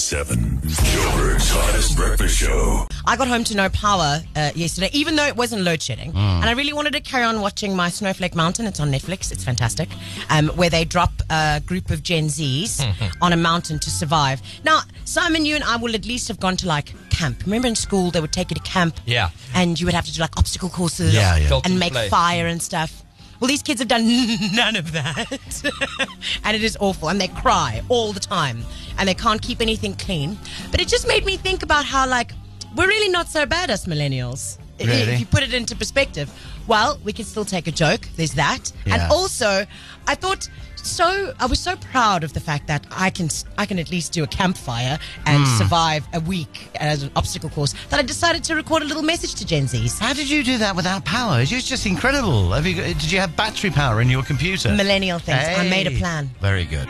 1027. Joburg's hottest breakfast show. I got home to no power uh, yesterday, even though it wasn't load shedding. And I really wanted to carry on watching my Snowflake Mountain. It's on Netflix. It's fantastic. Um, where they drop a group of Gen Zs on a mountain to survive. Now, Simon, you and I will at least have gone to like camp. Remember in school they would take you to camp? Yeah. And you would have to do like obstacle courses Yeah, yeah. And make play. fire and stuff. Well, these kids have done none of that. and it is awful. And they cry all the time. And they can't keep anything clean. But it just made me think about how, like, we're really not so bad, us millennials. Really? If you put it into perspective. Well, we can still take a joke. There's that. Yeah. And also, I thought so. I was so proud of the fact that I can I can at least do a campfire and Hmm. survive a week as an obstacle course. That I decided to record a little message to Gen Zs. How did you do that without power? It's just incredible. Have you, did you have battery power in your computer? Millennial things. I made a plan. Very good.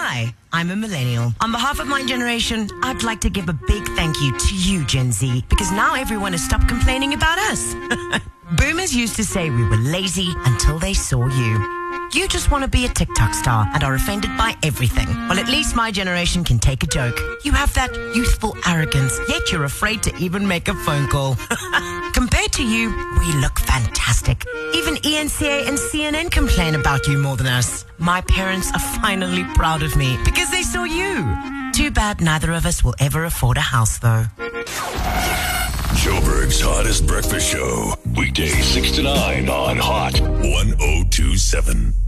Hi, I'm a millennial. On behalf of my generation, I'd like to give a big thank you to you, Gen Z, because now everyone has stopped complaining about us. Boomers used to say we were lazy until they saw you. You just want to be a TikTok star and are offended by everything. Well, at least my generation can take a joke. You have that youthful arrogance, yet you're afraid to even make a phone call. Compared to you, we look fantastic. Even ENCA and CNN complain about you more than us. My parents are finally proud of me because they saw you. Too bad neither of us will ever afford a house, though. Joburg's hottest breakfast show. Weekdays 6 to 9 on Hot oh 1027.